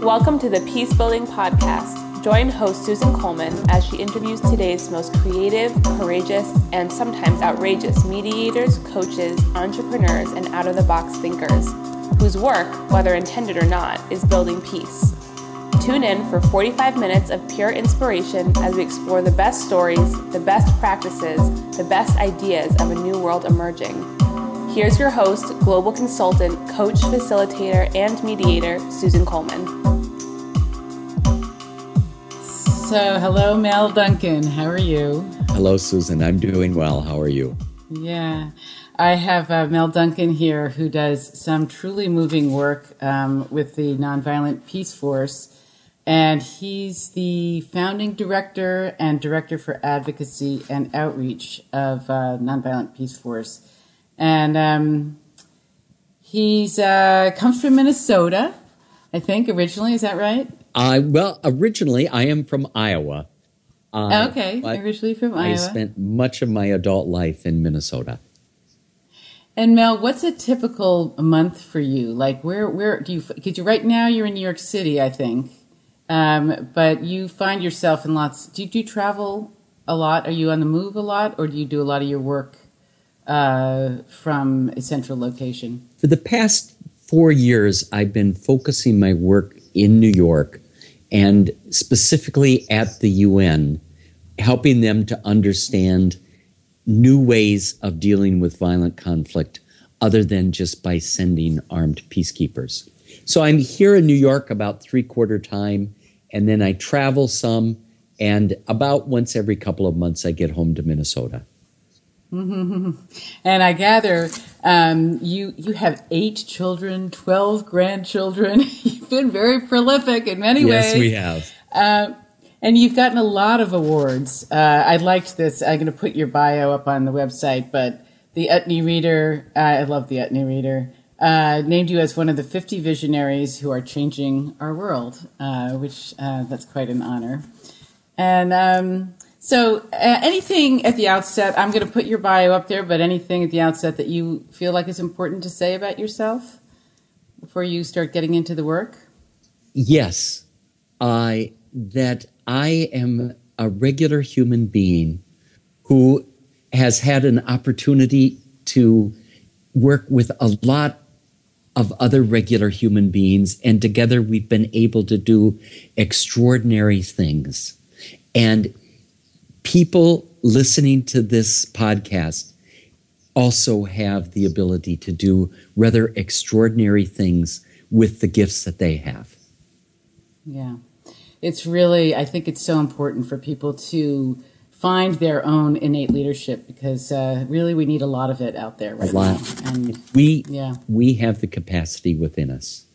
Welcome to the Peace Building Podcast. Join host Susan Coleman as she interviews today's most creative, courageous, and sometimes outrageous mediators, coaches, entrepreneurs, and out of the box thinkers whose work, whether intended or not, is building peace. Tune in for 45 minutes of pure inspiration as we explore the best stories, the best practices, the best ideas of a new world emerging. Here's your host, global consultant, coach, facilitator, and mediator, Susan Coleman. So, hello, Mel Duncan. How are you? Hello, Susan. I'm doing well. How are you? Yeah. I have uh, Mel Duncan here who does some truly moving work um, with the Nonviolent Peace Force. And he's the founding director and director for advocacy and outreach of uh, Nonviolent Peace Force. And um, he's uh, comes from Minnesota, I think, originally. Is that right? Uh, well, originally, I am from Iowa. Uh, okay, originally from Iowa. I spent much of my adult life in Minnesota. And Mel, what's a typical month for you? Like, where where do you? Because you right now you're in New York City, I think, um, but you find yourself in lots. Do you, do you travel a lot? Are you on the move a lot, or do you do a lot of your work uh, from a central location? For the past four years, I've been focusing my work in New York, and specifically at the UN, helping them to understand new ways of dealing with violent conflict other than just by sending armed peacekeepers. So I'm here in New York about three quarter time, and then I travel some, and about once every couple of months I get home to Minnesota. and I gather um, you you have eight children, twelve grandchildren. You've been very prolific in many yes, ways. Yes, we have. Uh, and you've gotten a lot of awards. Uh, I liked this. I'm going to put your bio up on the website, but the Utne Reader, uh, I love the Utne Reader, uh, named you as one of the 50 visionaries who are changing our world, uh, which uh, that's quite an honor. And um, so, uh, anything at the outset, I'm going to put your bio up there, but anything at the outset that you feel like is important to say about yourself before you start getting into the work? Yes. I that I am a regular human being who has had an opportunity to work with a lot of other regular human beings, and together we've been able to do extraordinary things. And people listening to this podcast also have the ability to do rather extraordinary things with the gifts that they have. Yeah it's really, I think it's so important for people to find their own innate leadership because uh, really we need a lot of it out there right a lot. now. And we, yeah. we have the capacity within us.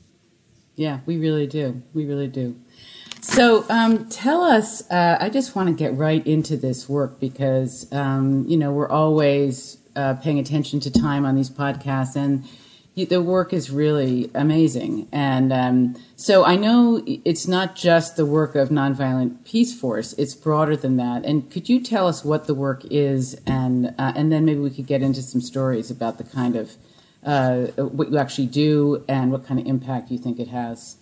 Yeah, we really do. We really do. So um, tell us, uh, I just want to get right into this work because, um, you know, we're always uh, paying attention to time on these podcasts and the work is really amazing. And um, so I know it's not just the work of Nonviolent Peace Force; it's broader than that. And could you tell us what the work is, and uh, and then maybe we could get into some stories about the kind of uh, what you actually do and what kind of impact you think it has.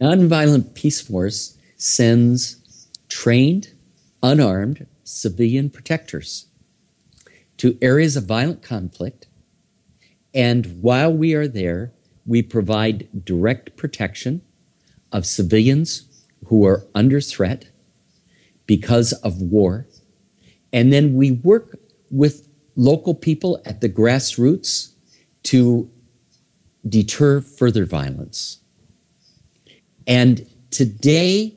Nonviolent Peace Force sends trained, unarmed civilian protectors to areas of violent conflict and while we are there, we provide direct protection of civilians who are under threat because of war. And then we work with local people at the grassroots to deter further violence. And today,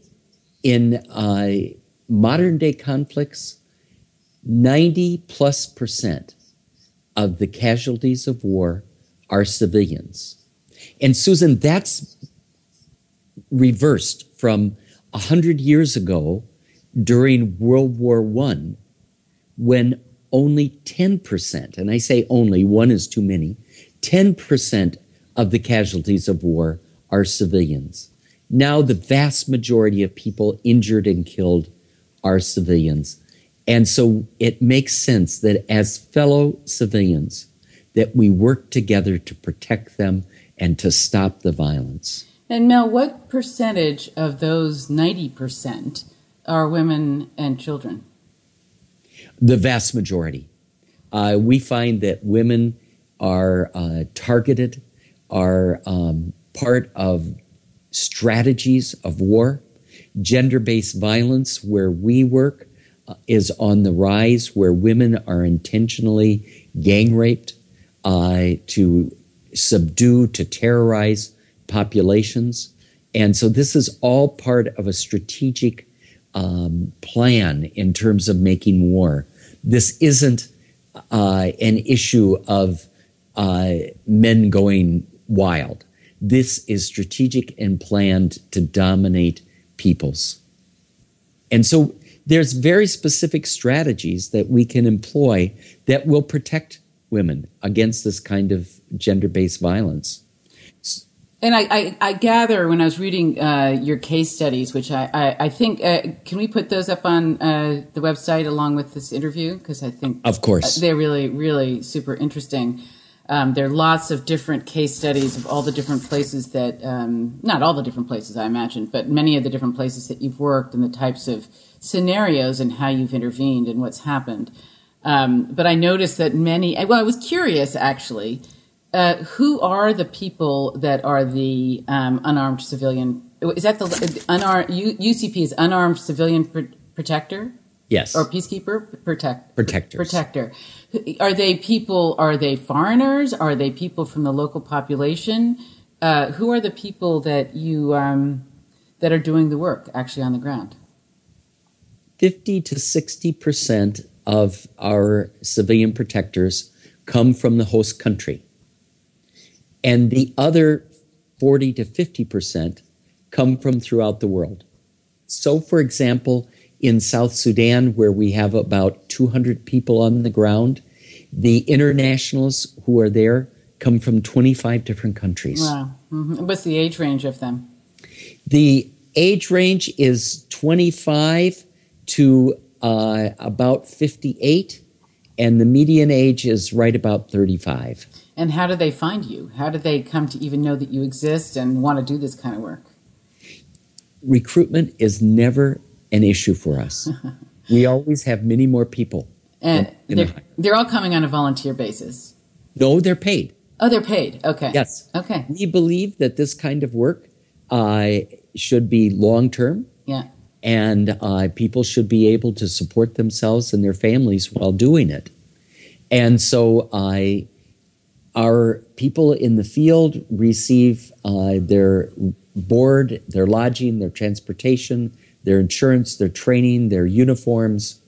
in uh, modern day conflicts, 90 plus percent of the casualties of war are civilians. And Susan, that's reversed from a hundred years ago during World War I, when only 10%, and I say only, one is too many, 10% of the casualties of war are civilians. Now the vast majority of people injured and killed are civilians. And so it makes sense that as fellow civilians, that we work together to protect them and to stop the violence. And Mel, what percentage of those 90% are women and children? The vast majority. Uh, we find that women are uh, targeted, are um, part of strategies of war. Gender based violence, where we work, uh, is on the rise, where women are intentionally gang raped uh, to subdue, to terrorize populations. And so this is all part of a strategic um, plan in terms of making war. This isn't uh, an issue of uh, men going wild. This is strategic and planned to dominate peoples. And so there's very specific strategies that we can employ that will protect women against this kind of gender based violence. And I, I, I, gather when I was reading uh, your case studies, which I, I, I think, uh, can we put those up on uh, the website along with this interview? Because I think, of course, they're really, really super interesting. Um, there are lots of different case studies of all the different places that, um, not all the different places, I imagine, but many of the different places that you've worked and the types of scenarios and how you've intervened and what's happened. Um, but I noticed that many, well, I was curious actually uh, who are the people that are the um, unarmed civilian? Is that the unarmed UCP is unarmed civilian pr- protector? Yes. Or peacekeeper protect protectors. Protector. Are they people? Are they foreigners? Are they people from the local population? Uh, who are the people that you um, that are doing the work actually on the ground? Fifty to sixty percent of our civilian protectors come from the host country and the other 40 to 50% come from throughout the world. So, for example, in South Sudan, where we have about 200 people on the ground, the internationals who are there come from 25 different countries. Wow. Mm-hmm. What's the age range of them? The age range is 25 to uh, about 58, and the median age is right about 35. And how do they find you? How do they come to even know that you exist and want to do this kind of work? Recruitment is never an issue for us. we always have many more people. And they're, they're all coming on a volunteer basis. No, they're paid. Oh, they're paid. Okay. Yes. Okay. We believe that this kind of work uh, should be long term. Yeah. And uh, people should be able to support themselves and their families while doing it. And so I our people in the field receive uh, their board, their lodging, their transportation, their insurance, their training, their uniforms,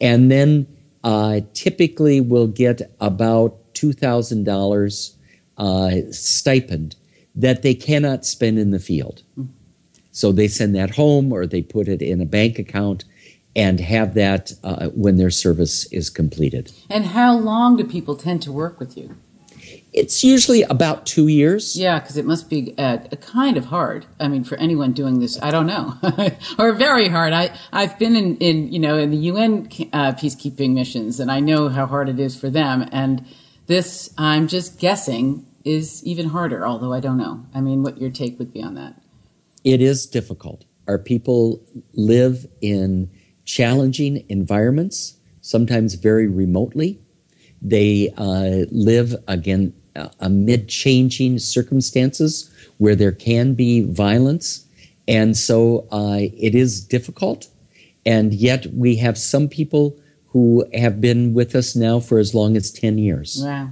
and then uh, typically will get about $2,000 uh, stipend that they cannot spend in the field. So they send that home or they put it in a bank account and have that uh, when their service is completed. And how long do people tend to work with you? It's usually about two years. Yeah, because it must be uh, kind of hard. I mean, for anyone doing this, I don't know, or very hard. I I've been in, in you know in the UN uh, peacekeeping missions, and I know how hard it is for them. And this, I'm just guessing, is even harder. Although I don't know. I mean, what your take would be on that? It is difficult. Our people live in challenging environments, sometimes very remotely. They uh, live again amid changing circumstances where there can be violence. And so uh, it is difficult. And yet we have some people who have been with us now for as long as 10 years. Wow.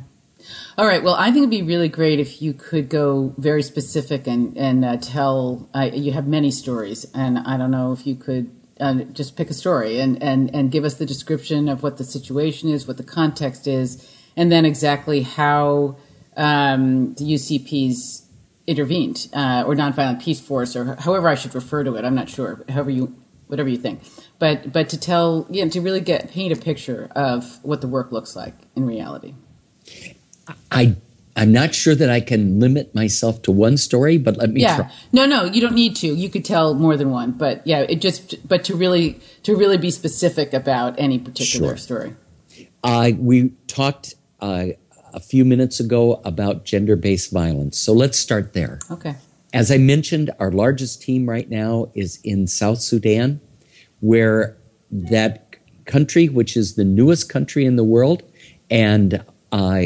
All right. Well, I think it'd be really great if you could go very specific and and uh, tell. Uh, you have many stories, and I don't know if you could uh, just pick a story and and and give us the description of what the situation is, what the context is, and then exactly how um, the UCP's intervened uh, or nonviolent peace force or however I should refer to it. I'm not sure. However you, whatever you think. But but to tell, you know, to really get paint a picture of what the work looks like in reality. I I'm not sure that I can limit myself to one story, but let me yeah. try. No, no, you don't need to. You could tell more than one, but yeah, it just but to really to really be specific about any particular Sure. story. Uh, we talked uh, a few minutes ago about gender based violence. So let's start there. Okay. As I mentioned, our largest team right now is in South Sudan, where that country, which is the newest country in the world and uh,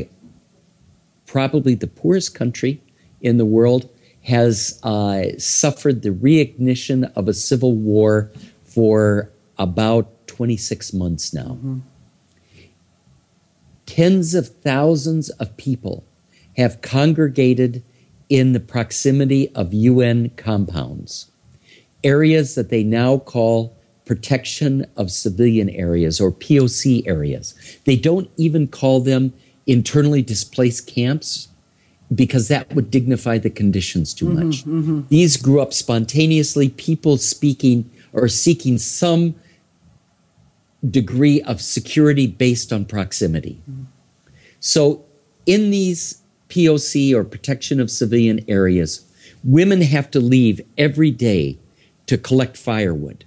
probably the poorest country in the world, has uh, suffered the reignition of a civil war for about 26 months now. Mm-hmm. Tens of thousands of people have congregated in the proximity of UN compounds, areas that they now call protection of civilian areas or POC areas. They don't even call them internally displaced camps because that would dignify the conditions too mm-hmm, much. Mm-hmm. These grew up spontaneously, people speaking or seeking some degree of security based on proximity. Mm-hmm. So, in these POC or protection of civilian areas, women have to leave every day to collect firewood.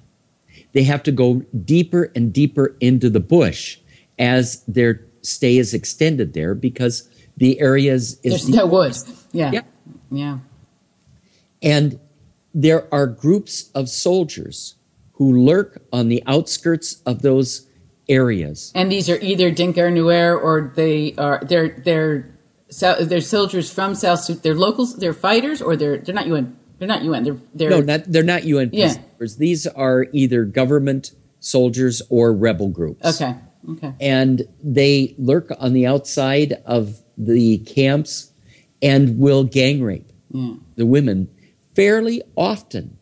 They have to go deeper and deeper into the bush as their stay is extended there because the areas is there's no wood. Yeah. yeah. Yeah. And there are groups of soldiers who lurk on the outskirts of those areas. And these are either Dinka or Nuer or they are they're they're they're soldiers from South Sudan. They're locals. They're fighters, or they're they're not UN. They're not UN. They're they're no, not they're not UN. Yeah. These are either government soldiers or rebel groups. Okay. Okay. And they lurk on the outside of the camps and will gang rape yeah. the women fairly often.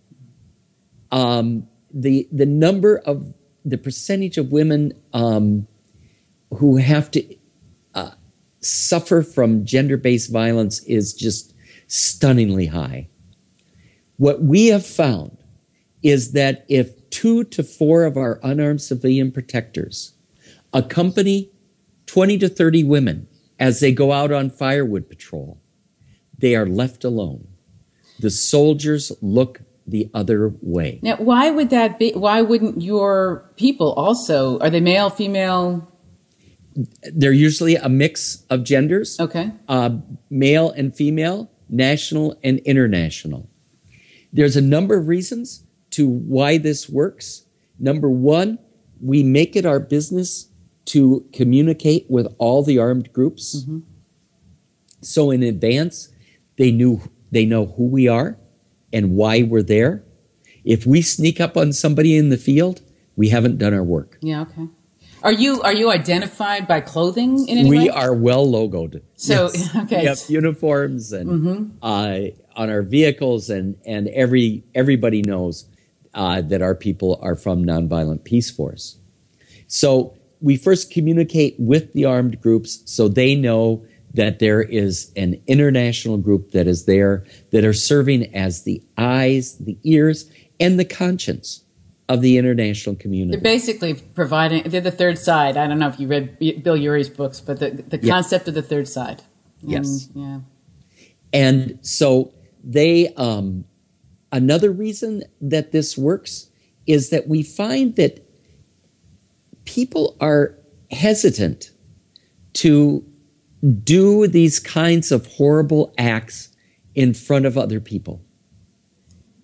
Um, the the number of the percentage of women um, who have to uh, suffer from gender based violence is just stunningly high. What we have found is that if two to four of our unarmed civilian protectors accompany 20 to 30 women as they go out on firewood patrol, they are left alone. The soldiers look the other way. Now, why would that be? Why wouldn't your people also? Are they male, female? They're usually a mix of genders. Okay. Uh, male and female, national and international. There's a number of reasons to why this works. Number one, we make it our business to communicate with all the armed groups. Mm-hmm. So in advance, they knew they know who we are and why we're there. If we sneak up on somebody in the field, we haven't done our work. Yeah, okay. Are you are you identified by clothing in any we way? We are well logoed. So yes. okay, we have uniforms and mm-hmm. uh, on our vehicles, and and every everybody knows uh, that our people are from Nonviolent Peace Force. So we first communicate with the armed groups so they know that there is an international group that is there that are serving as the eyes, the ears, and the conscience of the international community. They're basically providing, they're the third side. I don't know if you read Bill Ury's books, but the, the concept of the third side. And, yes. Yeah. And so they, um, another reason that this works is that we find that people are hesitant to do these kinds of horrible acts in front of other people.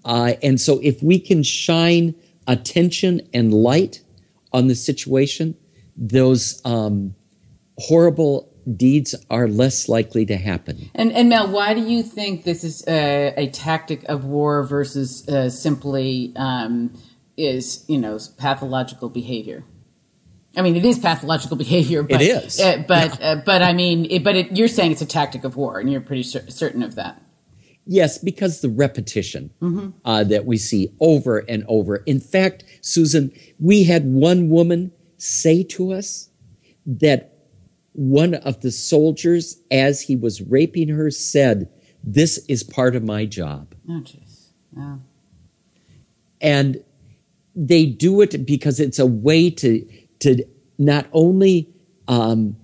Uh, and so, if we can shine attention and light on the situation, those um, horrible deeds are less likely to happen. And, and Mel, why do you think this is a, a tactic of war versus uh, simply um, is you know pathological behavior? I mean, it is pathological behavior. But, it is, uh, but yeah. uh, but I mean, it, but it, you're saying it's a tactic of war, and you're pretty cer- certain of that. Yes, because the repetition mm-hmm. uh, that we see over and over. In fact, Susan, we had one woman say to us that one of the soldiers, as he was raping her, said, "This is part of my job." Oh, jeez. Yeah. And they do it because it's a way to to not only um,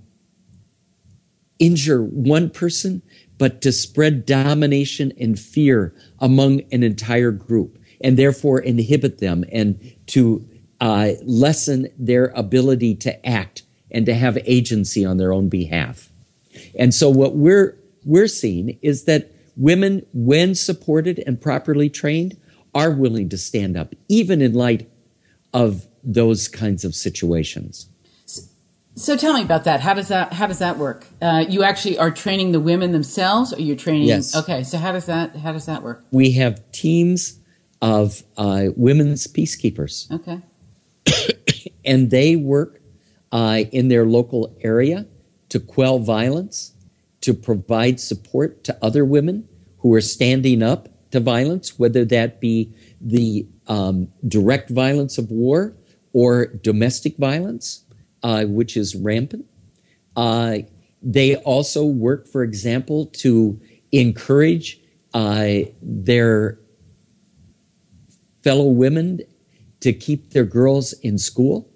injure one person, but to spread domination and fear among an entire group and therefore inhibit them and to uh, lessen their ability to act and to have agency on their own behalf. And so what we're we're seeing is that women, when supported and properly trained, are willing to stand up, even in light of those kinds of situations. So tell me about that. How does that how does that work? Uh, you actually are training the women themselves, or you're training? Yes. Okay. So how does that how does that work? We have teams of uh, women's peacekeepers. Okay. and they work uh, in their local area to quell violence, to provide support to other women who are standing up to violence, whether that be the um, direct violence of war or domestic violence, uh, which is rampant. Uh, they also work, for example, to encourage uh, their fellow women to keep their girls in school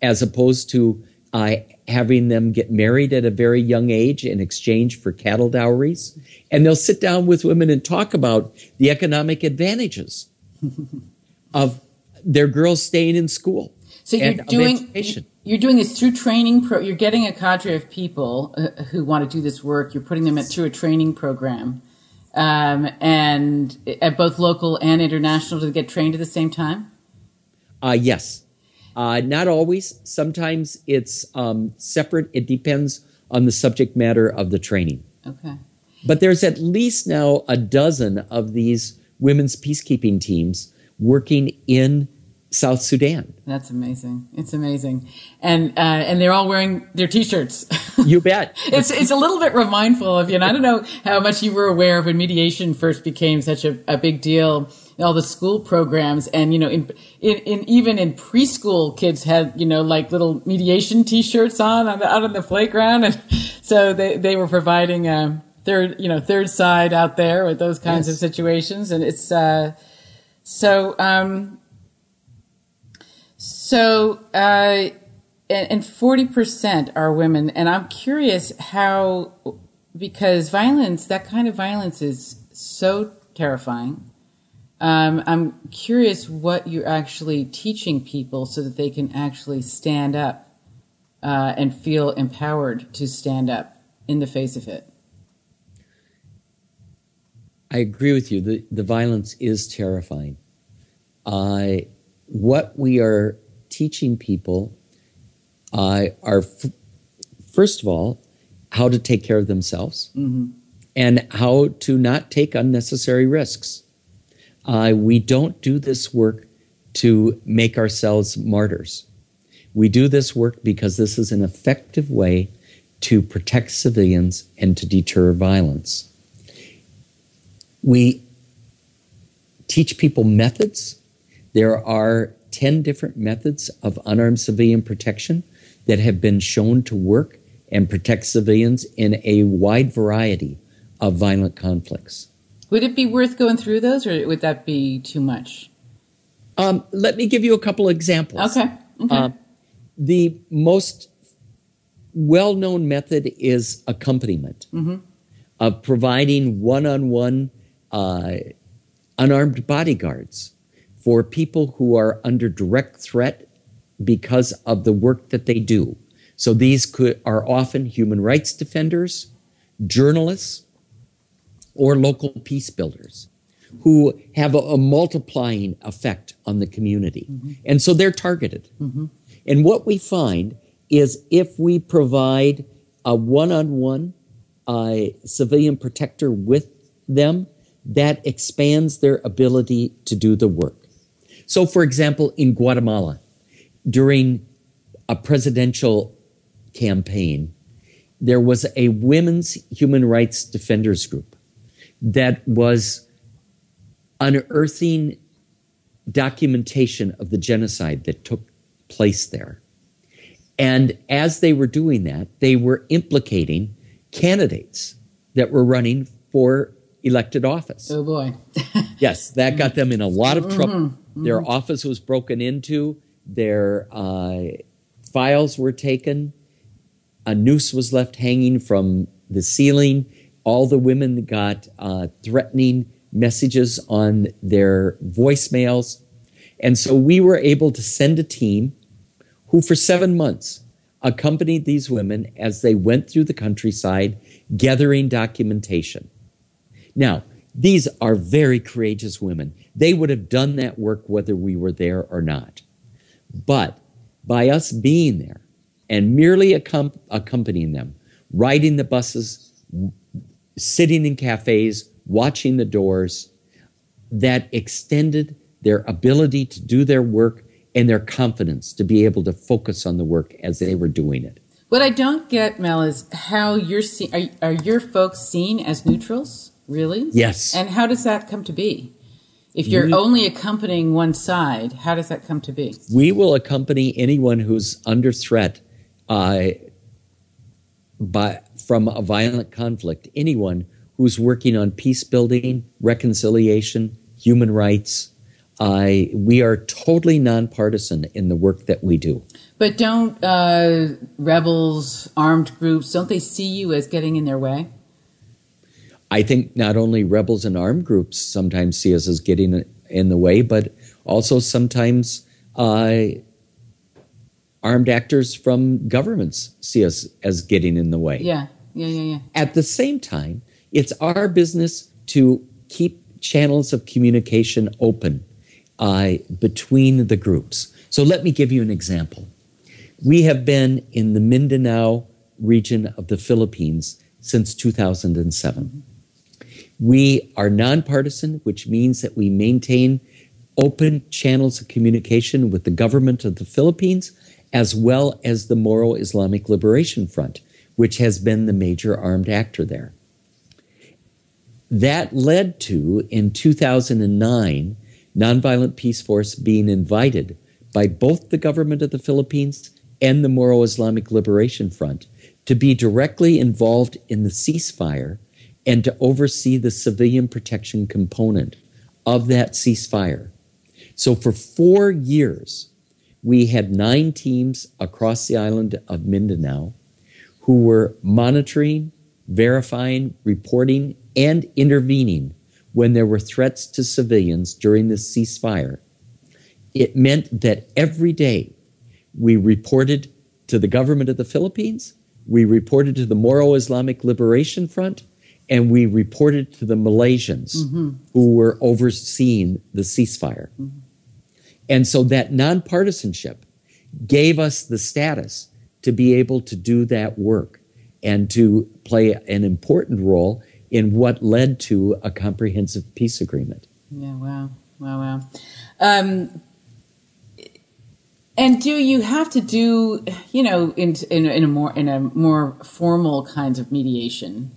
as opposed to uh, having them get married at a very young age in exchange for cattle dowries. And they'll sit down with women and talk about the economic advantages of their girls staying in school. So you're doing you're doing this through training. Pro, you're getting a cadre of people uh, who want to do this work. You're putting them through a training program, um, and at both local and international to get trained at the same time. Uh, yes, uh, not always. Sometimes it's um, separate. It depends on the subject matter of the training. Okay. But there's at least now a dozen of these women's peacekeeping teams working in South Sudan. That's amazing. It's amazing, and uh, and they're all wearing their T-shirts. You bet. it's it's a little bit remindful of you. And I don't know how much you were aware of when mediation first became such a, a big deal. All the school programs, and you know, in, in, in even in preschool, kids had you know like little mediation T-shirts on, on the, out on the playground, and so they they were providing a third you know third side out there with those kinds yes. of situations, and it's uh, so. Um, so, uh, and forty percent are women, and I'm curious how, because violence, that kind of violence, is so terrifying. Um, I'm curious what you're actually teaching people so that they can actually stand up uh, and feel empowered to stand up in the face of it. I agree with you. The, the violence is terrifying. Uh, what we are teaching people uh, are, f- first of all, how to take care of themselves mm-hmm. and how to not take unnecessary risks. Uh, we don't do this work to make ourselves martyrs. We do this work because this is an effective way to protect civilians and to deter violence. We teach people methods. There are 10 different methods of unarmed civilian protection that have been shown to work and protect civilians in a wide variety of violent conflicts. Would it be worth going through those, or would that be too much? Um, let me give you a couple examples. Okay. okay. Uh, the most well known method is accompaniment, mm-hmm. of providing one on one unarmed bodyguards for people who are under direct threat because of the work that they do. So these could, are often human rights defenders, journalists, or local peace builders who have a, a multiplying effect on the community. Mm-hmm. And so they're targeted. Mm-hmm. And what we find is if we provide a one on one civilian protector with them, that expands their ability to do the work. So, for example, in Guatemala, during a presidential campaign, there was a women's human rights defenders group that was unearthing documentation of the genocide that took place there. And as they were doing that, they were implicating candidates that were running for elected office. Oh boy. yes, that got them in a lot of trouble. Mm-hmm. Their mm-hmm. office was broken into, their uh, files were taken, a noose was left hanging from the ceiling. All the women got uh, threatening messages on their voicemails. And so we were able to send a team who, for seven months, accompanied these women as they went through the countryside gathering documentation Now, these are very courageous women. They would have done that work whether we were there or not. But by us being there and merely accom- accompanying them, riding the buses, sitting in cafes, watching the doors, that extended their ability to do their work and their confidence to be able to focus on the work as they were doing it. What I don't get, Mel, is how you're seen. Are, are your folks seen as neutrals? Really? Yes. And how does that come to be? If you're We- only accompanying one side, how does that come to be? We will accompany anyone who's under threat uh, by, from a violent conflict, anyone who's working on peace building, reconciliation, human rights. Uh, we are totally nonpartisan in the work that we do. But don't uh, rebels, armed groups, don't they see you as getting in their way? I think not only rebels and armed groups sometimes see us as getting in the way, but also sometimes uh, armed actors from governments see us as getting in the way. Yeah, yeah, yeah, yeah. At the same time, it's our business to keep channels of communication open uh, between the groups. So let me give you an example. We have been in the Mindanao region of the Philippines since 2007. We are nonpartisan, which means that we maintain open channels of communication with the government of the Philippines as well as the Moro Islamic Liberation Front, which has been the major armed actor there. That led to, in 2009, Nonviolent Peace Force being invited by both the government of the Philippines and the Moro Islamic Liberation Front to be directly involved in the ceasefire and to oversee the civilian protection component of that ceasefire. So for four years, we had nine teams across the island of Mindanao who were monitoring, verifying, reporting, and intervening when there were threats to civilians during the ceasefire. It meant that every day we reported to the government of the Philippines, we reported to the Moro Islamic Liberation Front, and we reported to the Malaysians who were overseeing the ceasefire. And so that nonpartisanship gave us the status to be able to do that work and to play an important role in what led to a comprehensive peace agreement. Yeah, wow, wow, wow. Um, and do you have to do, you know, in, in, in a more in a more formal kinds of mediation?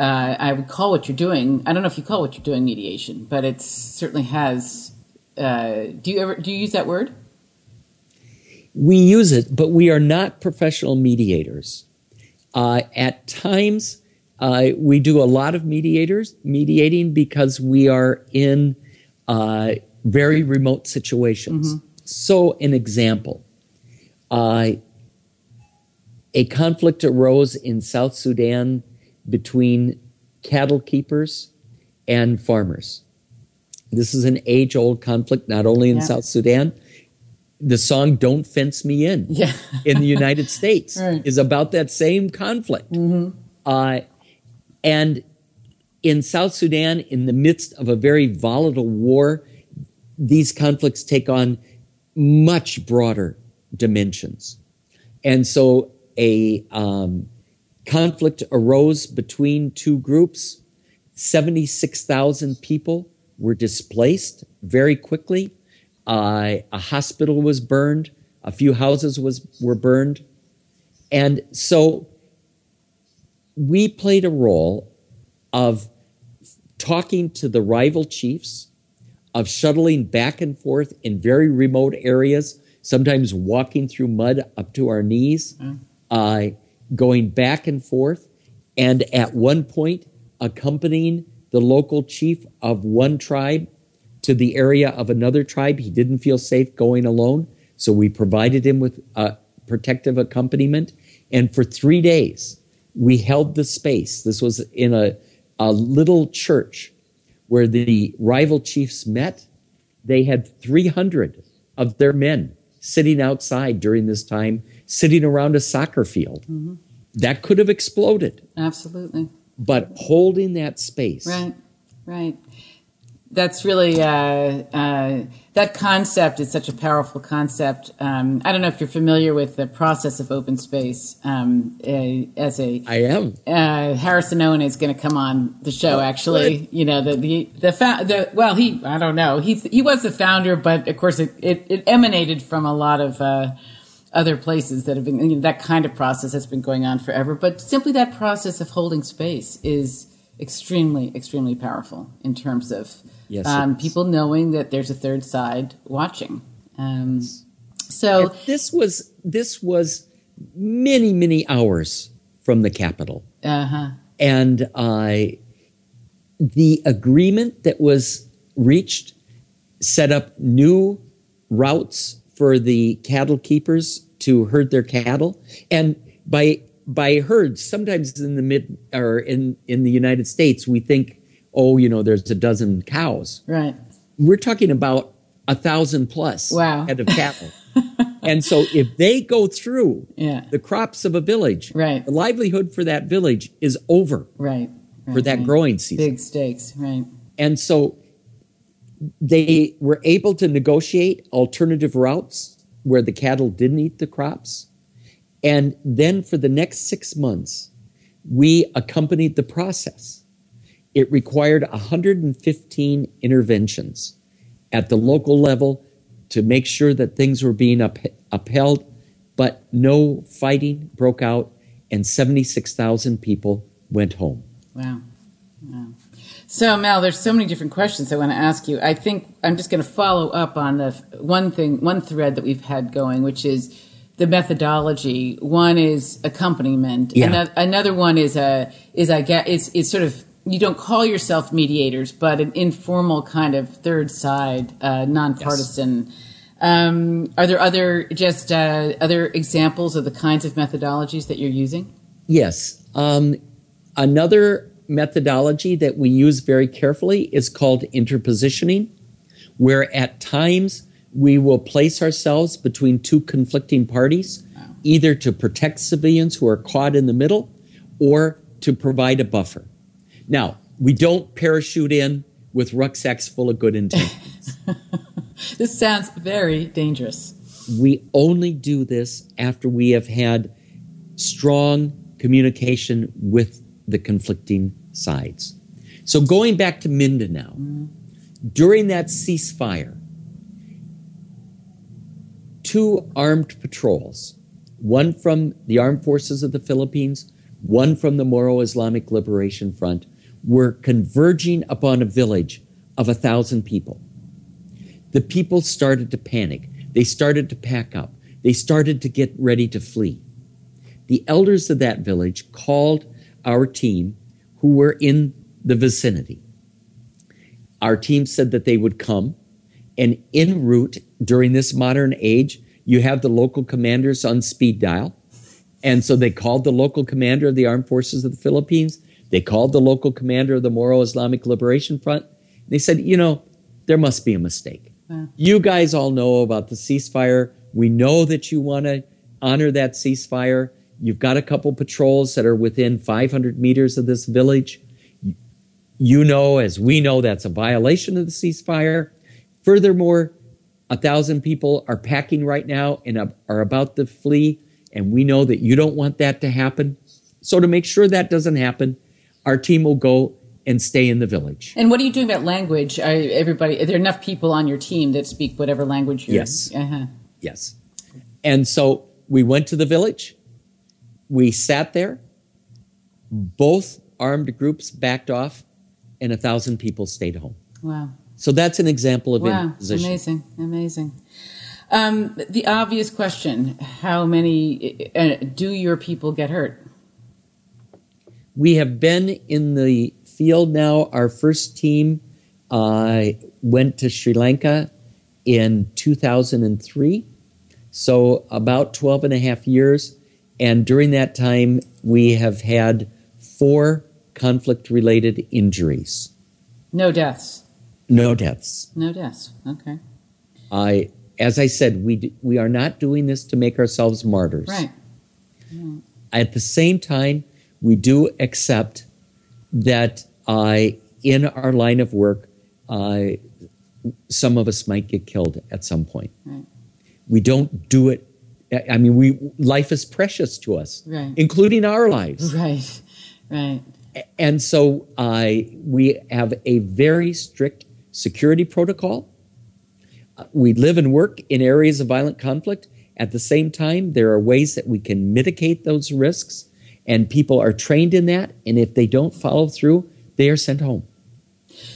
Uh, I would call what you're doing. I don't know if you call what you're doing mediation, but it certainly has. Uh, do you ever do you use that word? We use it, but we are not professional mediators. Uh, at times, uh, we do a lot of mediators mediating because we are in uh, very remote situations. So, an example: uh, a conflict arose in South Sudan between cattle keepers and farmers. This is an age-old conflict, not only in Yeah. South Sudan. The song "Don't Fence Me In" Yeah. in the United States Right. is about that same conflict. Uh, and in South Sudan, in the midst of a very volatile war, these conflicts take on much broader dimensions. And so a um, conflict arose between two groups. 76,000 people were displaced very quickly. Uh, a hospital was burned. A few houses was, were burned. And so we played a role of talking to the rival chiefs, of shuttling back and forth in very remote areas, sometimes walking through mud up to our knees, uh, going back and forth, and at one point accompanying the local chief of one tribe to the area of another tribe. He didn't feel safe going alone, so we provided him with a protective accompaniment. And for three days, we held the space. This was in a, a little church where the rival chiefs met. They had 300 of their men sitting outside during this time, sitting around a soccer field. That could have exploded Absolutely. but holding that space Right. right. That's really uh, uh, that concept is such a powerful concept. Um, I don't know if you're familiar with the process of open space. Um, uh, as a I am. uh, Harrison Owen is going to come on the show. Oh, actually, good. you know the the the, fa- the well, he I don't know he he was the founder, but of course it it, it emanated from a lot of uh, other places that have been you know, that kind of process has been going on forever. But simply that process of holding space is extremely extremely powerful in terms of Yes, um, people knowing that there's a third side watching. Um, so And this was this was many many hours from the capital. uh huh and uh, the agreement that was reached set up new routes for the cattle keepers to herd their cattle and by by herds sometimes in the mid or in in the United States we think oh you know there's a dozen cows right we're talking about a thousand plus Wow. head of cattle and so if they go through Yeah. the crops of a village Right. the livelihood for that village is over right, right for that right. growing season. big stakes right And so they were able to negotiate alternative routes where the cattle didn't eat the crops. And then for the next six months, we accompanied the process. It required 115 interventions at the local level to make sure that things were being up, upheld, but no fighting broke out, and 76,000 people went home. Wow. Wow. So, Mel, there's so many different questions I want to ask you. I think I'm just going to follow up on the one thing, one thread that we've had going, which is the methodology. One is accompaniment. Yeah. Ano- Another one is a is I get is is sort of you don't call yourself mediators, but an informal kind of third side, uh, nonpartisan. Um, are there other just uh, other examples of the kinds of methodologies that you're using? Yes. Um, another methodology that we use very carefully is called interpositioning, where at times we will place ourselves between two conflicting parties, either to protect civilians who are caught in the middle or to provide a buffer. Now, we don't parachute in with rucksacks full of good intentions. This sounds very dangerous. we only do this after we have had strong communication with the conflicting sides. So going back to Mindanao, during that ceasefire, two armed patrols, one from the armed forces of the Philippines, one from the Moro Islamic Liberation Front, were converging upon a village of a thousand people the people started to panic. They started to pack up. They started to get ready to flee. The elders of that village called our team who were in the vicinity. Our team said that they would come, and en route during this modern age, you have the local commanders on speed dial. And so they called the local commander of the armed forces of the Philippines. They called the local commander of the Moro Islamic Liberation Front. They said, you know, there must be a mistake. You guys all know about the ceasefire. We know that you want to honor that ceasefire. You've got a couple patrols that are within 500 meters of this village. You know, as we know, that's a violation of the ceasefire. Furthermore, a thousand people are packing right now and are about to flee, and we know that you don't want that to happen. So, to make sure that doesn't happen, our team will go and stay in the village. And what are you doing about language? Are everybody? There are there enough people on your team that speak whatever language you're? Yes. Uh-huh. Yes. And so we went to the village. We sat there. Both armed groups backed off, and a thousand people stayed home. Wow. So that's an example of Wow. imposition. Amazing. Amazing. Um, the obvious question: How many uh, do your people get hurt? We have been in the field now. Our first team uh, went to Sri Lanka in 2003. So about 12 and a half years. And during that time, we have had four conflict related injuries. No deaths. No deaths. No deaths. Okay. I, as I said, we, d- we are not doing this to make ourselves martyrs. Right. At the same time, we do accept that uh, in our line of work, uh, some of us might get killed at some point. Right. We don't do it. I mean, we life is precious to us, Right. including our lives. Right. Right. And so uh, we have a very strict security protocol. Uh, We live and work in areas of violent conflict. At the same time, there are ways that we can mitigate those risks, and people are trained in that. And if they don't follow through, they are sent home.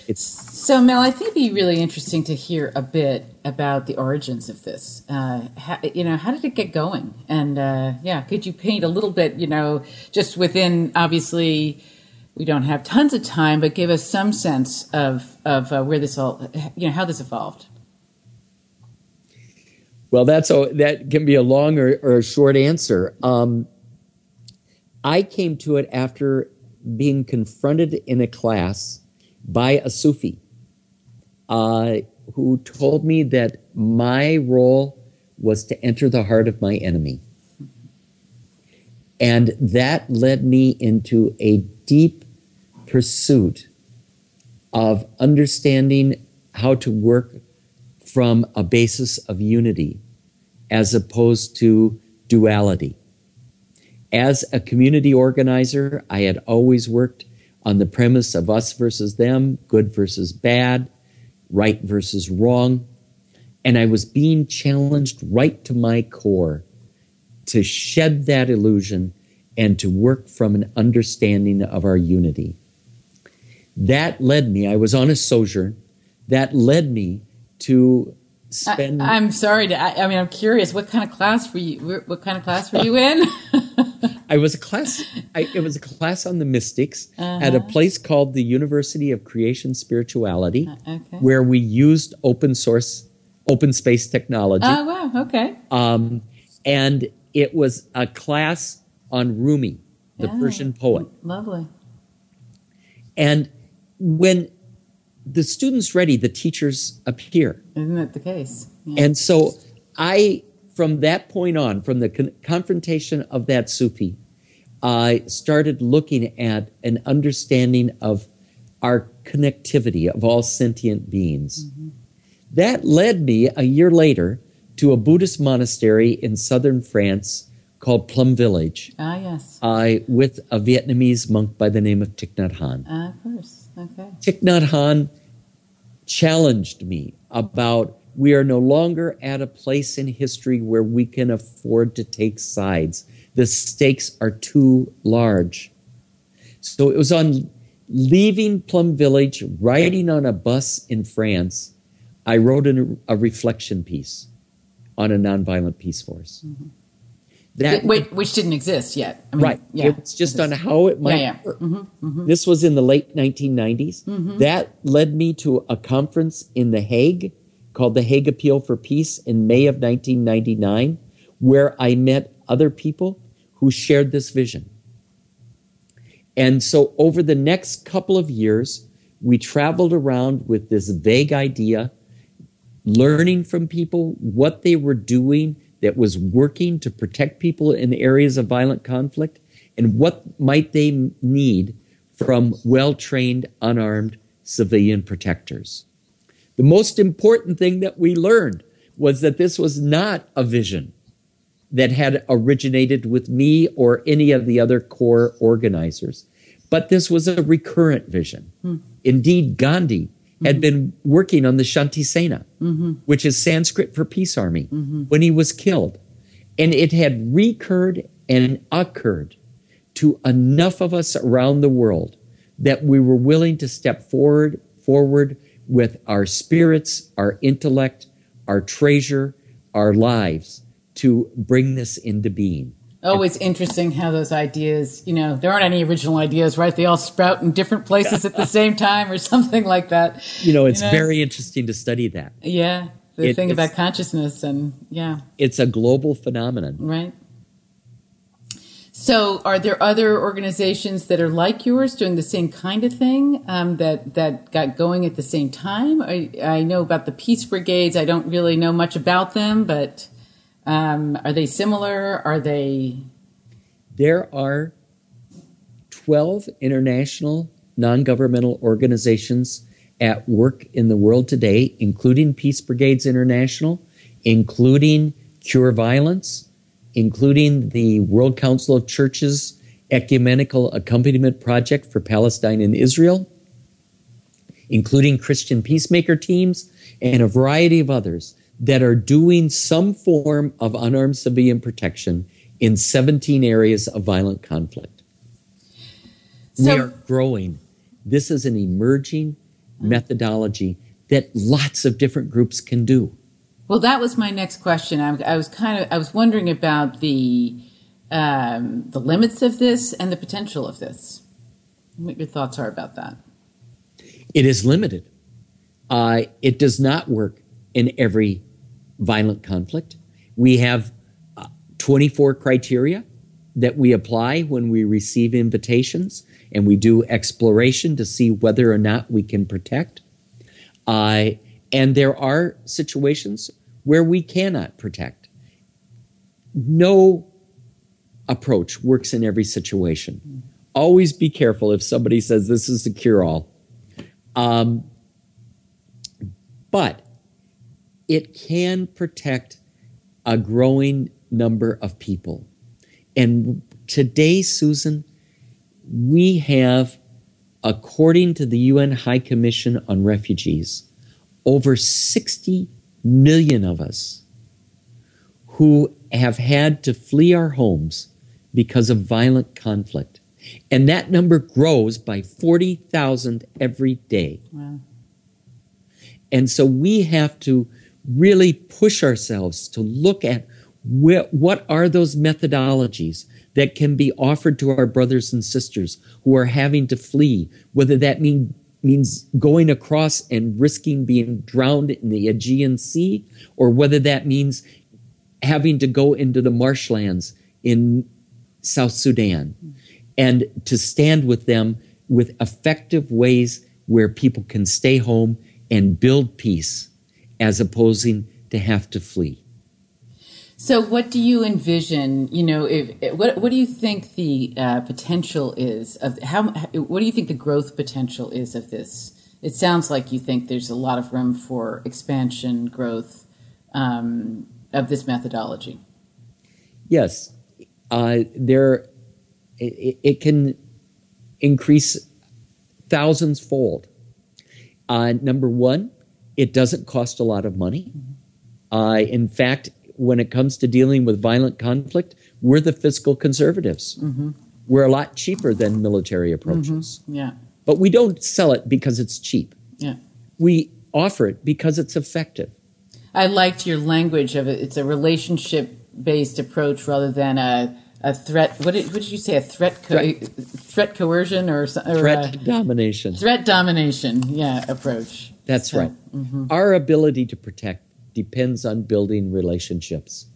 It's So, Mel, I think it'd be really interesting to hear a bit about the origins of this. Uh, how, you know, how did it get going? And uh, yeah, could you paint a little bit? You know, just within obviously we don't have tons of time, but give us some sense of of uh, where this all, you know, how this evolved. Well, that's a, that can be a long or, or a short answer. Um, I came to it after being confronted in a class by a Sufi uh, who told me that my role was to enter the heart of my enemy. And that led me into a deep pursuit of understanding how to work from a basis of unity as opposed to duality. As a community organizer, I had always worked on the premise of us versus them, good versus bad, right versus wrong. And I was being challenged right to my core to shed that illusion and to work from an understanding of our unity. That led me, I was on a sojourn, that led me to spend. I, am sorry to. I, I, mean, I'm curious. What kind of class were you? What kind of class were you in? I was a class. I, it was a class on the mystics uh-huh. at a place called the University of Creation Spirituality, uh, okay. where we used open source, open space technology. Oh wow! Okay. Um, and it was a class on Rumi, the yeah. Persian poet. Lovely. And when the student's ready, the teachers appear. Isn't that the case? Yeah. And so I, from that point on, from the con- confrontation of that Sufi, I started looking at an understanding of our connectivity of all sentient beings. Mm-hmm. That led me a year later to a Buddhist monastery in southern France called Plum Village. Ah, yes. Uh, with a Vietnamese monk by the name of Thich Nhat Hanh. Ah, of course. Okay. Thich Nhat Hanh challenged me about we are no longer at a place in history where we can afford to take sides. The stakes are too large. So it was on leaving Plum Village, riding on a bus in France, I wrote a, a reflection piece on a nonviolent peace force. Mm-hmm. That, Wait, which didn't exist yet. I mean, right. Yeah, it's just on how it might yeah, yeah. Mm-hmm, mm-hmm. This was in the late 1990s. Mm-hmm. That led me to a conference in The Hague called the Hague Appeal for Peace in May of 1999, where I met other people who shared this vision. And so over the next couple of years, we traveled around with this vague idea, learning from people what they were doing that was working to protect people in areas of violent conflict and what might they need from well-trained unarmed civilian protectors. The most important thing that we learned was that this was not a vision that had originated with me or any of the other core organizers, but this was a recurrent vision. Hmm. Indeed, Gandhi had been working on the Shanti Sena, mm-hmm. which is Sanskrit for peace army, mm-hmm. when he was killed. And it had recurred and occurred to enough of us around the world that we were willing to step forward, forward with our spirits, our intellect, our treasure, our lives to bring this into being. Oh, it's interesting how those ideas, you know, there aren't any original ideas, right? They all sprout in different places at the same time or something like that. You know, it's you know? very interesting to study that. Yeah. The it, thing about consciousness and yeah. It's a global phenomenon. Right. So, are there other organizations that are like yours doing the same kind of thing um, that that got going at the same time? I, I know about the peace brigades. I don't really know much about them, but um, are they similar? Are they? There are 12 international non governmental organizations at work in the world today, including Peace Brigades International, including Cure Violence, including the World Council of Churches Ecumenical Accompaniment Project for Palestine and Israel, including Christian peacemaker teams, and a variety of others that are doing some form of unarmed civilian protection in 17 areas of violent conflict. So, we are growing. This is an emerging methodology that lots of different groups can do. Well, that was my next question. I, I was kind of I was wondering about the um, the limits of this and the potential of this. What your thoughts are about that? It is limited. Uh, it does not work in every violent conflict. We have uh, 24 criteria that we apply when we receive invitations, and we do exploration to see whether or not we can protect. Uh, and there are situations where we cannot protect. No approach works in every situation. Always be careful if somebody says this is the cure all. Um, but it can protect a growing number of people. And today, Susan, we have, according to the UN High Commission on Refugees, over 60 million of us who have had to flee our homes because of violent conflict. And that number grows by 40,000 every day. Wow. And so we have to really push ourselves to look at wh- what are those methodologies that can be offered to our brothers and sisters who are having to flee, whether that mean, means going across and risking being drowned in the Aegean Sea, or whether that means having to go into the marshlands in South Sudan and to stand with them with effective ways where people can stay home and build peace as opposing to have to flee. So, what do you envision? You know, if, what what do you think the uh, potential is of how? What do you think the growth potential is of this? It sounds like you think there's a lot of room for expansion, growth um, of this methodology. Yes, uh, there it, it, can increase thousands fold. Uh, number one, it doesn't cost a lot of money. Uh, in fact, when it comes to dealing with violent conflict, we're the fiscal conservatives. Mm-hmm. We're a lot cheaper than military approaches. Mm-hmm. Yeah. But we don't sell it because it's cheap. Yeah. We offer it because it's effective. I liked your language of it. It's a relationship based approach rather than a a threat. What did, what did you say? A threat co- threat, threat coercion or, or threat a, domination? Threat domination. Yeah, approach. That's so, right. Mm-hmm. Our ability to protect depends on building relationships,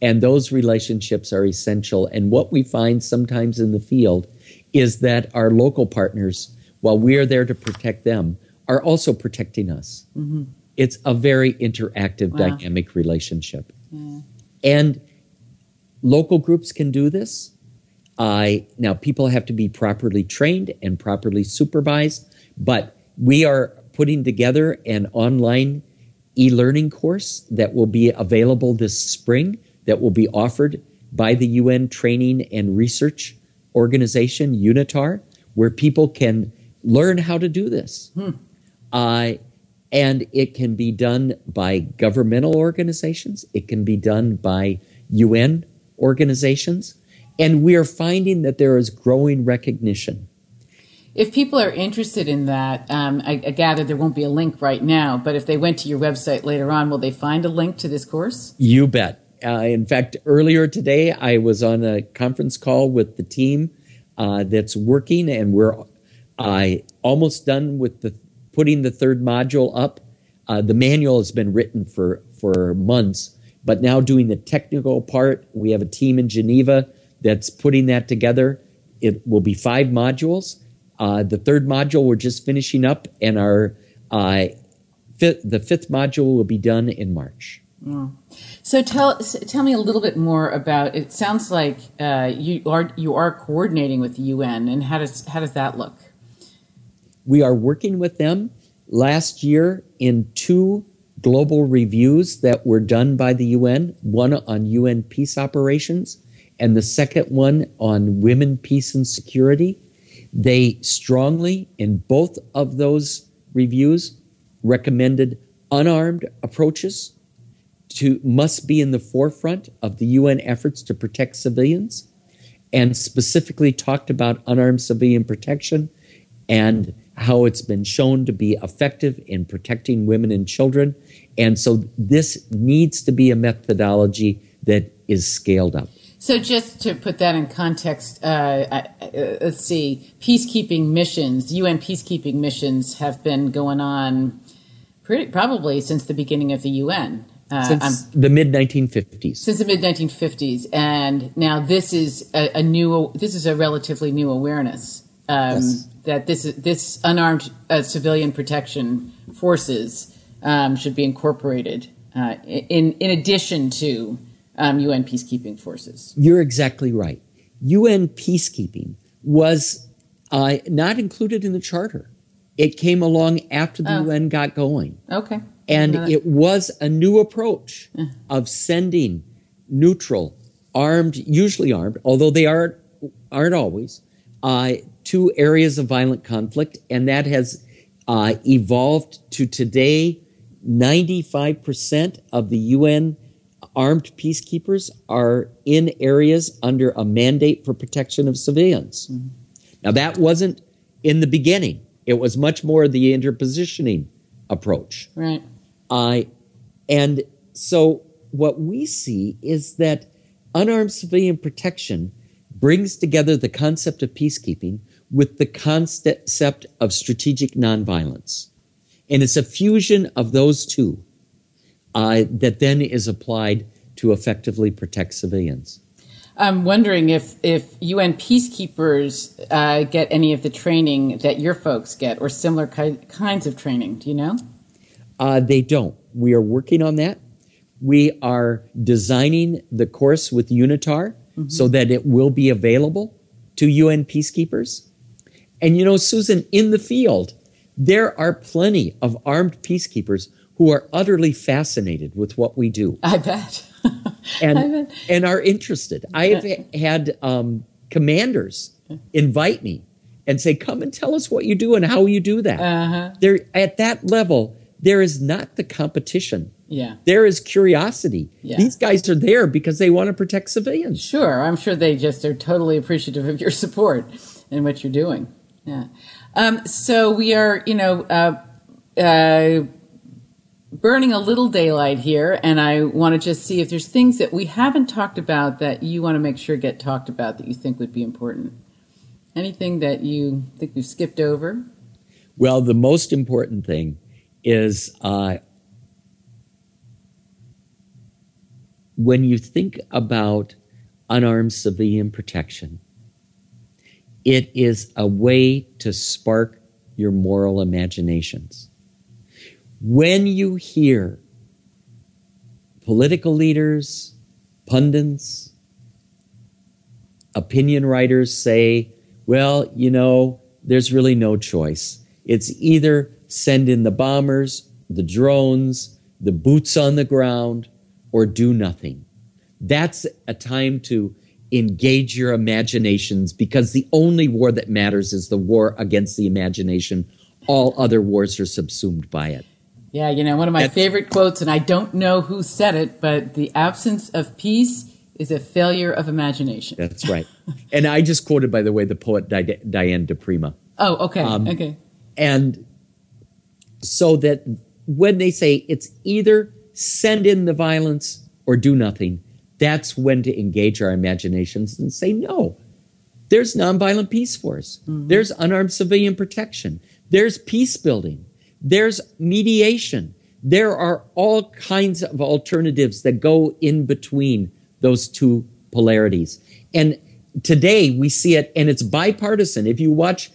and those relationships are essential. And what we find sometimes in the field is that our local partners, while we are there to protect them, are also protecting us. Mm-hmm. It's a very interactive, wow. dynamic relationship. Yeah. And Local groups can do this. Uh, now, people have to be properly trained and properly supervised, but we are putting together an online e learning course that will be available this spring that will be offered by the UN Training and Research Organization, UNITAR, where people can learn how to do this. Hmm. Uh, and it can be done by governmental organizations, it can be done by UN organizations. And we are finding that there is growing recognition. If people are interested in that, um, I, I, gather there won't be a link right now, but if they went to your website later on, will they find a link to this course? You bet. Uh, in fact, earlier today, I was on a conference call with the team uh, that's working, and we're uh, almost done with the putting the third module up. Uh, the manual has been written for for months, but now doing the technical part, we have a team in Geneva that's putting that together. It will be five modules. Uh, the third module we're just finishing up, and our uh, fifth, the fifth module will be done in March. Mm. So tell tell me a little bit more about. It sounds like uh, you are you are coordinating with the UN, and how does how does that look? we are working with them last year in two global reviews that were done by the UN, one on UN peace operations and the second one on women, peace, and security. They strongly, in both of those reviews, recommended unarmed approaches to must be in the forefront of the UN efforts to protect civilians and specifically talked about unarmed civilian protection and how it's been shown to be effective in protecting women and children. And so this needs to be a methodology that is scaled up. So, just to put that in context, uh, uh, let's see, peacekeeping missions, UN peacekeeping missions have been going on pretty, probably since the beginning of the UN. Uh, since um, the mid 1950s. Since the mid 1950s, and now this is a, a, new, this is a relatively new awareness um, yes. that this this unarmed uh, civilian protection forces um, should be incorporated uh, in in addition to um, UN peacekeeping forces. You're exactly right. UN peacekeeping was uh, not included in the charter. It came along after the oh. UN got going. Okay. And it was a new approach uh. of sending neutral, armed, usually armed, although they aren't, aren't always, uh, to areas of violent conflict. And that has uh, evolved to today 95% of the UN armed peacekeepers are in areas under a mandate for protection of civilians. Mm-hmm. Now, that wasn't in the beginning, it was much more the interpositioning approach. Right. Uh, and so, what we see is that unarmed civilian protection brings together the concept of peacekeeping with the concept of strategic nonviolence. And it's a fusion of those two uh, that then is applied to effectively protect civilians. I'm wondering if, if UN peacekeepers uh, get any of the training that your folks get or similar ki- kinds of training. Do you know? Uh, they don't. We are working on that. We are designing the course with UNITAR mm-hmm. so that it will be available to UN peacekeepers. And you know, Susan, in the field, there are plenty of armed peacekeepers who are utterly fascinated with what we do. I bet. and I bet. and are interested. I have had um, commanders invite me and say, "Come and tell us what you do and how you do that." Uh-huh. There, at that level, there is not the competition. Yeah, there is curiosity. Yeah. These guys are there because they want to protect civilians. Sure, I'm sure they just are totally appreciative of your support and what you're doing. Yeah. Um, so we are, you know. Uh, uh, burning a little daylight here, and I want to just see if there's things that we haven't talked about that you want to make sure get talked about that you think would be important. Anything that you think we've skipped over? Well, the most important thing is uh, when you think about unarmed civilian protection, it is a way to spark your moral imaginations when you hear political leaders, pundits, opinion writers say, well, you know, there's really no choice. It's either send in the bombers, the drones, the boots on the ground, or do nothing. That's a time to engage your imaginations because the only war that matters is the war against the imagination. All other wars are subsumed by it. Yeah, you know, one of my That's, favorite quotes, and I don't know who said it, but the absence of peace is a failure of imagination. That's right. and I just quoted, by the way, the poet Di- Diane di Prima. Oh, okay. Um, okay. And so that when they say it's either send in the violence or do nothing, that's when to engage our imaginations and say, no, there's nonviolent peace force. Mm-hmm. There's unarmed civilian protection. There's peace building. There's mediation. There are all kinds of alternatives that go in between those two polarities. And today we see it, and it's bipartisan. If you watch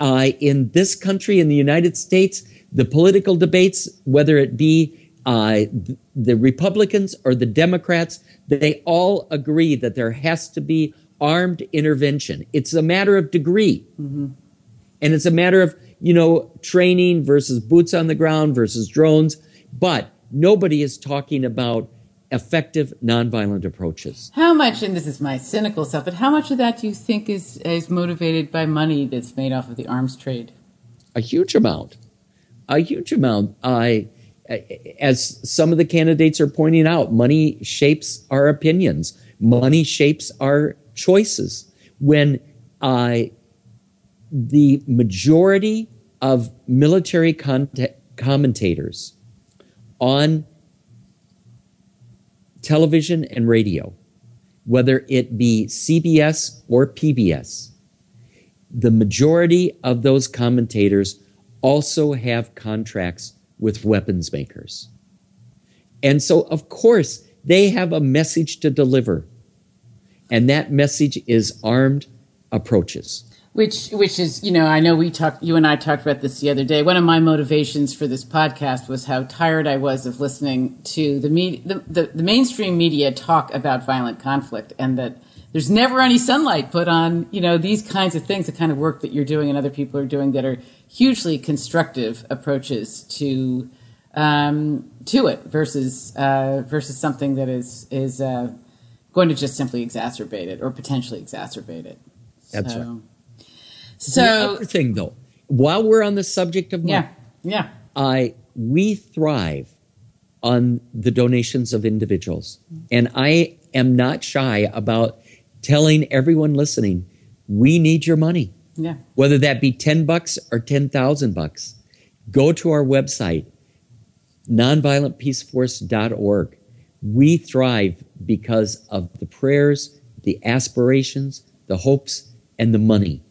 uh, in this country, in the United States, the political debates, whether it be uh, the Republicans or the Democrats, they all agree that there has to be armed intervention. It's a matter of degree. Mm-hmm. And it's a matter of you know, training versus boots on the ground versus drones, but nobody is talking about effective nonviolent approaches. How much, and this is my cynical self, but how much of that do you think is, is motivated by money that's made off of the arms trade? A huge amount. A huge amount. I, as some of the candidates are pointing out, money shapes our opinions. Money shapes our choices. When I, the majority of military commentators on television and radio, whether it be CBS or PBS, the majority of those commentators also have contracts with weapons makers. And so, of course, they have a message to deliver. And that message is armed approaches which which is you know i know we talked you and i talked about this the other day one of my motivations for this podcast was how tired i was of listening to the, media, the, the, the, mainstream media talk about violent conflict and that there's never any sunlight put on you know these kinds of things the kind of work that you're doing and other people are doing that are hugely constructive approaches to um, to it versus uh, versus something that is is uh, going to just simply exacerbate it or potentially exacerbate it that's so. right so the other thing, though, while we're on the subject of money, yeah, yeah, I we thrive on the donations of individuals, and I am not shy about telling everyone listening, we need your money. Yeah, whether that be ten bucks or ten thousand bucks, go to our website, nonviolentpeaceforce.org. We thrive because of the prayers, the aspirations, the hopes, and the money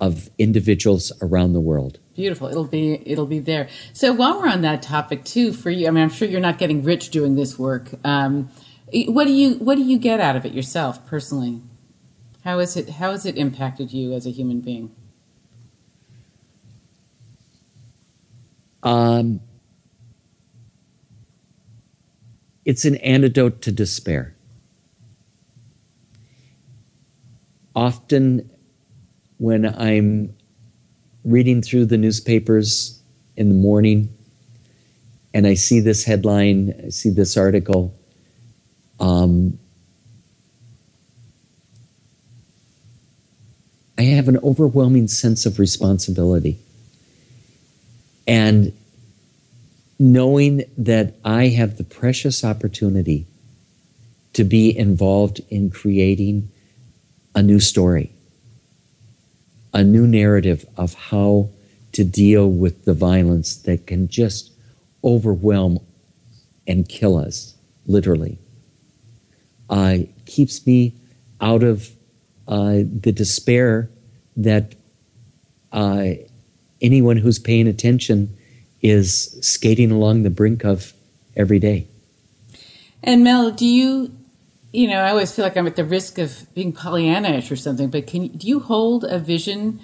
of individuals around the world. Beautiful. It'll be it'll be there. So while we're on that topic too, for you, I mean, I'm sure you're not getting rich doing this work. Um, what do you what do you get out of it yourself personally? How is it how has it impacted you as a human being? Um, it's an antidote to despair. Often when I'm reading through the newspapers in the morning and I see this headline, I see this article, um, I have an overwhelming sense of responsibility. And knowing that I have the precious opportunity to be involved in creating a new story a new narrative of how to deal with the violence that can just overwhelm and kill us, literally. Uh, keeps me out of uh, the despair that uh, anyone who's paying attention is skating along the brink of every day. And Mel, do you you know, I always feel like I'm at the risk of being Pollyannish or something. But can do you hold a vision?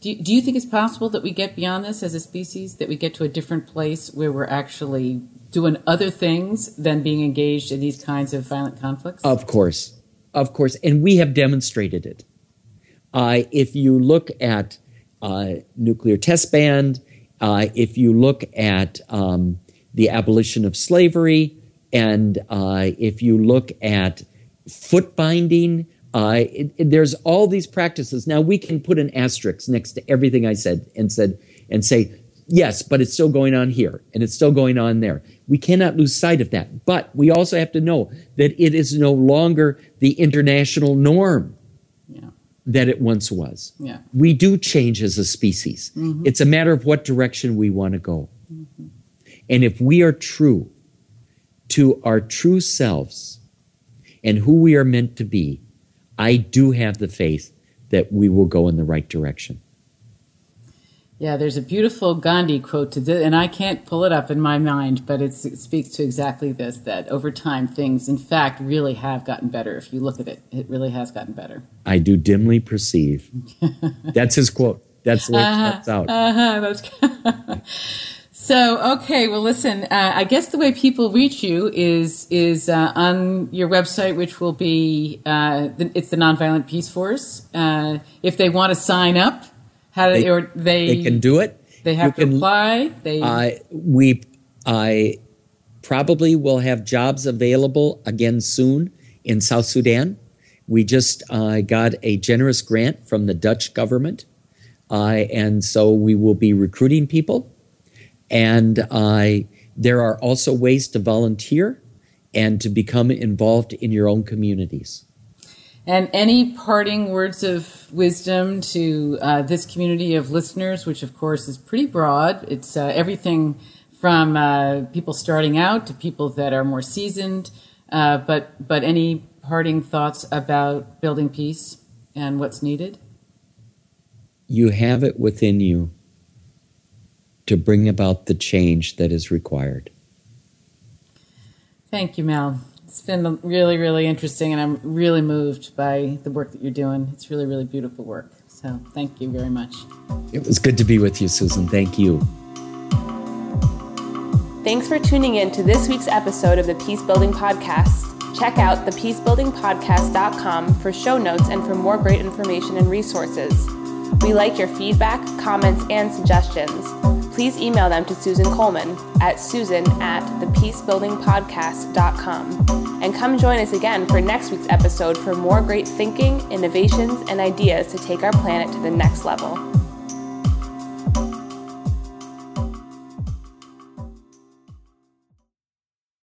Do you, do you think it's possible that we get beyond this as a species? That we get to a different place where we're actually doing other things than being engaged in these kinds of violent conflicts? Of course, of course, and we have demonstrated it. Uh, if you look at uh, nuclear test ban, uh, if you look at um, the abolition of slavery, and uh, if you look at foot binding, uh, it, it, there's all these practices. Now we can put an asterisk next to everything I said and said and say yes, but it's still going on here and it's still going on there. We cannot lose sight of that. But we also have to know that it is no longer the international norm yeah. that it once was. Yeah. We do change as a species. Mm-hmm. It's a matter of what direction we want to go. Mm-hmm. And if we are true to our true selves and who we are meant to be, I do have the faith that we will go in the right direction. Yeah, there's a beautiful Gandhi quote to this, and I can't pull it up in my mind, but it speaks to exactly this that over time things, in fact, really have gotten better. If you look at it, it really has gotten better. I do dimly perceive. that's his quote. That's the way uh-huh, it out. Uh-huh, that's So okay, well, listen. Uh, I guess the way people reach you is is uh, on your website, which will be uh, the, it's the Nonviolent Peace Force. Uh, if they want to sign up How do They- they, or they, They can do it. They have You to can- apply. They Uh, we, I probably will have jobs available again soon in South Sudan. We just uh, got a generous grant from the Dutch government, uh, and so we will be recruiting people. And uh, there are also ways to volunteer and to become involved in your own communities. And any parting words of wisdom to uh, this community of listeners, which of course is pretty broad. It's uh, everything from uh, people starting out to people that are more seasoned. Uh, but but any parting thoughts about building peace and what's needed? You have it within you to bring about the change that is required. Thank you, Mel. It's been really, really interesting, and I'm really moved by the work that you're doing. It's really, really beautiful work. So thank you very much. It was good to be with you, Susan. Thank you. Thanks for tuning in to this week's episode of the Peace Building Podcast. Check out thepeacebuildingpodcast.com for show notes and for more great information and resources. We like your feedback, comments, and suggestions. Please email them to Susan Coleman at susan at thepeacebuildingpodcast.com. And come join us again for next week's episode for more great thinking, innovations, and ideas to take our planet to the next level.